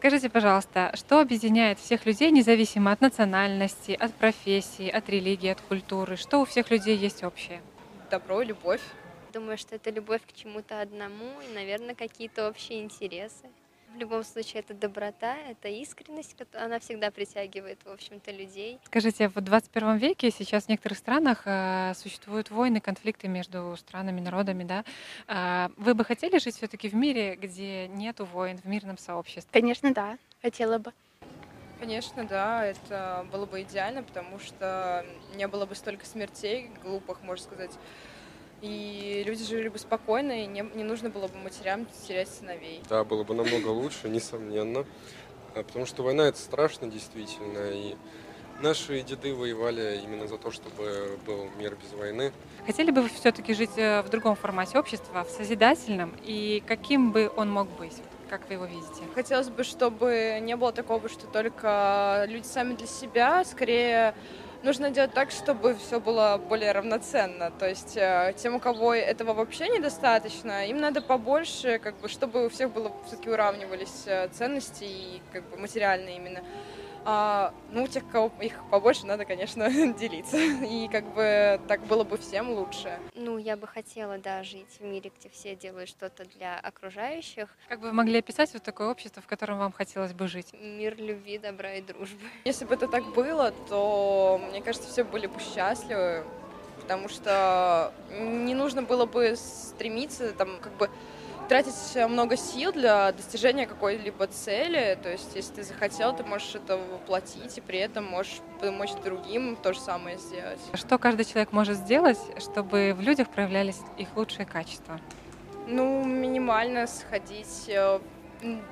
Скажите, пожалуйста, что объединяет всех людей, независимо от национальности, от профессии, от религии, от культуры? Что у всех людей есть общее? Добро, любовь. Думаю, что это любовь к чему-то одному и, наверное, какие-то общие интересы. В любом случае, это доброта, это искренность, она всегда притягивает, в общем-то, людей. Скажите, в 21 веке сейчас в некоторых странах э, существуют войны, конфликты между странами, народами, да? А, Вы бы хотели жить все-таки в мире, где нету войн, в мирном сообществе? Конечно, да, хотела бы. Конечно, да, это было бы идеально, потому что не было бы столько смертей глупых, можно сказать. И люди жили бы спокойно, и не, не нужно было бы матерям терять сыновей. Да, было бы намного лучше, несомненно. А, Потому что война это страшно действительно. И наши деды воевали именно за то, чтобы был мир без войны. Хотели бы вы все-таки жить э, в другом формате общества, в созидательном? И каким бы он мог быть? Как вы его видите? Хотелось бы, чтобы не было такого, что только люди сами для себя. Скорее, нужно делать так, чтобы все было более равноценно. То есть э, тем, у кого этого вообще недостаточно, им надо побольше, как бы, чтобы у всех было все-таки уравнивались э, ценности и как бы материальные именно. А, ну, у тех, кого их побольше, надо, конечно, делиться. И как бы так было бы всем лучше. Ну, я бы хотела, да, жить в мире, где все делают что-то для окружающих. Как бы вы могли описать вот такое общество, в котором вам хотелось бы жить? Мир любви, добра и дружбы. Если бы это так было, то, мне кажется, все были бы счастливы, потому что не нужно было бы стремиться, там, как бы тратить много сил для достижения какой-либо цели. То есть, если ты захотел, ты можешь это воплотить, и при этом можешь помочь другим то же самое сделать. Что каждый человек может сделать, чтобы в людях проявлялись их лучшие качества? Ну, минимально сходить э,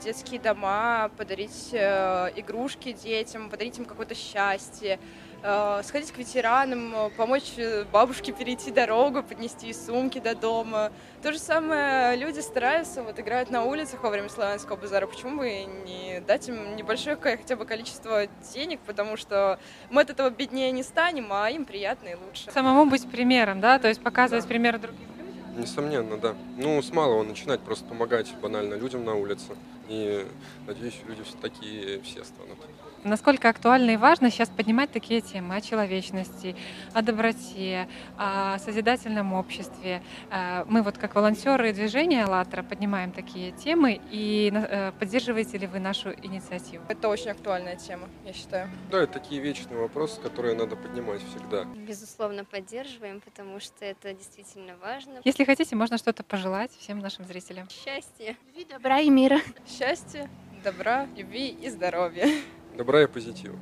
детские дома, подарить э, игрушки детям, подарить им какое-то счастье, э, сходить к ветеранам, э, помочь бабушке перейти дорогу, поднести сумки до дома. То же самое люди стараются, вот играют на улицах во время славянского базара. Почему бы не дать им небольшое хотя бы количество денег, потому что мы от этого беднее не станем, а им приятно и лучше. Самому быть примером, да, то есть показывать пример другим. Несомненно, да. Ну, с малого начинать, просто помогать банально людям на улице. И надеюсь, люди все такие все станут. Насколько актуально и важно сейчас поднимать такие темы о человечности, о доброте, о созидательном обществе. Э, Мы вот как волонтеры движения «АЛЛАТРА» поднимаем такие темы. И э, поддерживаете ли вы нашу инициативу? Это очень актуальная тема, я считаю. Да, это такие вечные вопросы, которые надо поднимать всегда. Безусловно, поддерживаем, потому что это действительно важно. Если хотите, можно что-то пожелать всем нашим зрителям. Счастье. Любви, добра и мира. Счастья, добра, любви и здоровья. Добра и позитива.